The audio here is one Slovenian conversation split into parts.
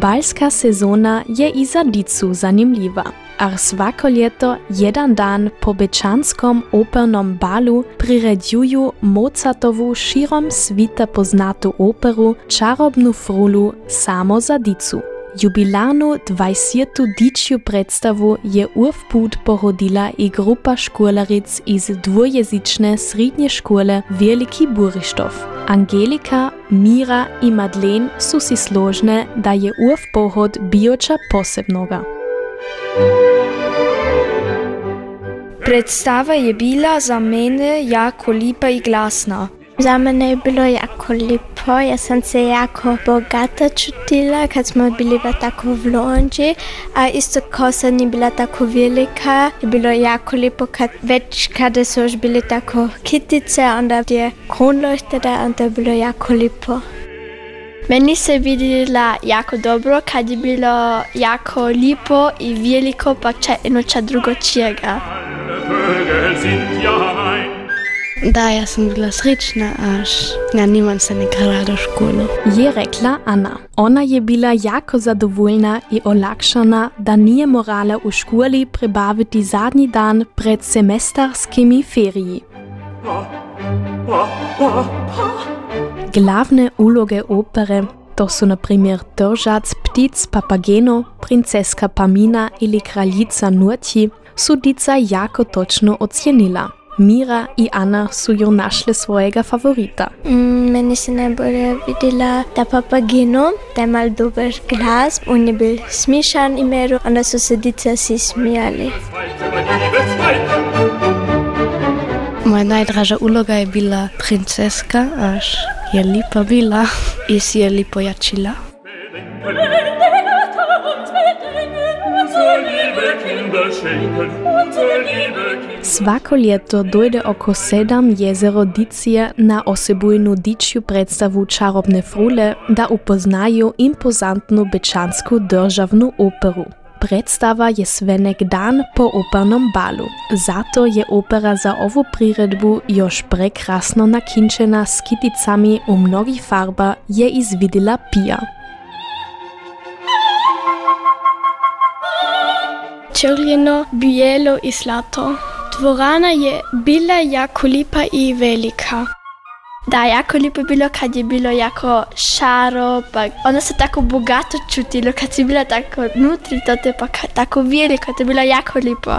Balska sezona je i za dicu zanimljiva. Ar svako ljeto, jedan dan po Bečanskom opernom balu priredjuju Mozartovu širom svita poznatu operu Čarobnu frulu samo za dicu. Jubilarnu 20. dičju predstavu je urvput pohodila i grupa školaric iz dvojezične srednje škole Veliki Burištov. Angelika, Mira i Madlen su si složne, da je urv pohod bioča posebnoga. Predstava je bila za mene jako lepa in glasna. Za mene je bilo jako lepo, jaz sem se jako bogata čutila, kad smo bili v tako vlonči, a isto ko se ni bila tako velika, je bilo jako lepo, kad več kada so už bili tako kitice, onda je kronleuchtete, onda je bilo jako lepo. Meni se videla jako dobro, kad je bilo jako lepo in veliko, pa če eno če drugočijega. Vögel sind ja ein. Da, ja sam bila srečna, až ja nimam se nekaj do školu. Je rekla Anna. Ona je bila jako zadovoljna i olakšana, da nije morala u školi prebaviti zadnji dan pred semestrskimi feriji. Glavne uloge opere, to su na primjer Držac ptic Papageno, Princeska Pamina ili Kraljica Nurti, su dica jako točno ocijenila. Mira i Anna su ju našle svojega favorita. Mm, meni se najbolje videla ta papageno, da je mal dober glas, on je bil smišan imeru, onda so se dice si smijali. Moja najdraža uloga je bila princeska, až je lepa bila in si je lepo jačila. Kinder schenken, unsere liebe Kinder. Svako ljeto dojde oko sedam jezero dicije na osebujnu dičju predstavu Čarobne frule, da upoznajo impozantnu bečansku državnu operu. Predstava je svenek dan po opernom balu. Zato je opera za ovu priredbu još prekrasno nakinčena s kiticami u mnogih farba je izvidila Pia. Črljeno, bijelo in zlato. Dvorana je bila jako lepa in velika. Da, jako lepo je bilo, kad je bilo jako šaro, pa ono se tako bogato čutilo, kad si bila tako nutri, to je pa tako veliko, to je bilo jako lepo.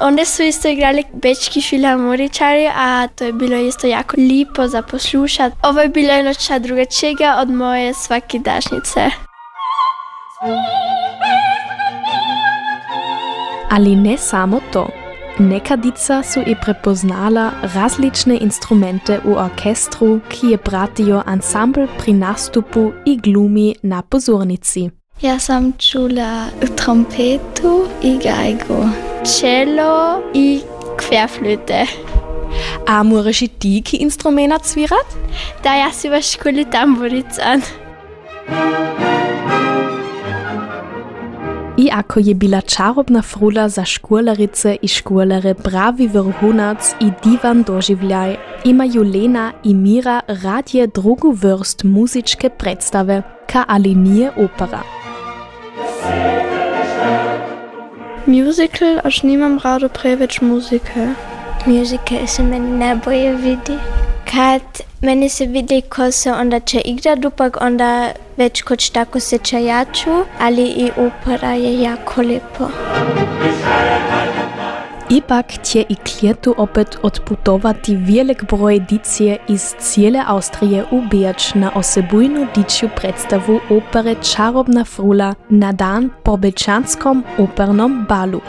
Onda su isto igrali bečki filharmoničari, a to je bilo isto jako lepo za poslušati. Ovo je bilo eno ča drugačijega od moje svakidašnjice. Ali ne samo to. Neka dica su i prepoznala različne instrumente u orkestru, ki je pratio ansambl pri nastupu i glumi na pozornici. Jaz sem čula trompetu in gajgo, čelo in kverflöte. A moraš i ti ki instrumenat svirat? Da, jaz si v šoli tamburican. I ako je bila čarobna frula za školarice i školare pravi vrhunac i divan doživljaj, imaju Lena i Mira radje drugu vrst muzičke predstave, ka ali nije opera. Musical, až nimam rado preveč muzike. Muzike se meni najbolje vidi. Kad meni se vidi ko se onda će igra dupak, onda već koč tako se čajaču, ali i opera je jako lepo. Ipak će i klijetu opet odputovati velik broj dicije iz cijele Austrije u Beč na osebujnu dičju predstavu opere Čarobna frula na dan po Bečanskom opernom balu.